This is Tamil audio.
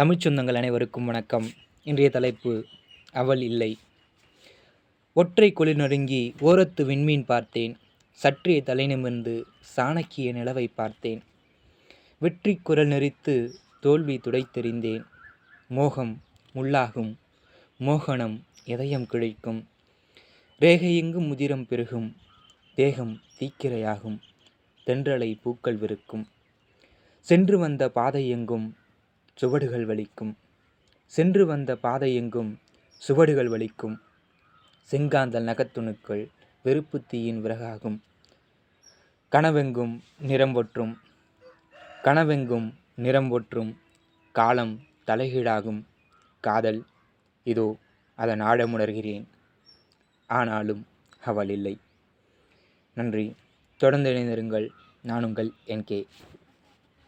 தமிழ்ச் சொந்தங்கள் அனைவருக்கும் வணக்கம். இன்றைய தலைப்பு அவள் இல்லை. ஒற்றை குளிர் நடுங்கி ஓரத்து விண்மீன் பார்த்தேன். சற்றே தலை நிமிர்ந்து சாணக்கிய நிலவை பார்த்தேன். வெற்றி குரல் நெறித்து தோல்வி துடைத்தெறிந்தேன். மோகம் முள்ளாகும் மோகனம் இதயம் கிழிக்கும். ரேகையெங்கும் முதிரம் பெருகும் தேகம் தீக்கிரையாகும் தென்றலை பூக்கள் விருக்கும். சென்று வந்த பாதை எங்கும் சுவடுகள் வலிக்கும். சென்று வந்த பாதை எங்கும் சுவடுகள் வலிக்கும். செங்காந்தல் நகத்துணுக்கள் வெறுப்பு தீயின் விறகாகும். கனவெங்கும் நிறம் ஒற்றும். கனவெங்கும் நிறம் ஒற்றும். காலம் தலைகீழாகும். காதல் இதோ அதன் ஆழமுணர்கிறேன். ஆனாலும் அவள் இல்லை. நன்றி. தொடர்ந்து இணைந்திருங்கள். நான் உங்கள் என் கே.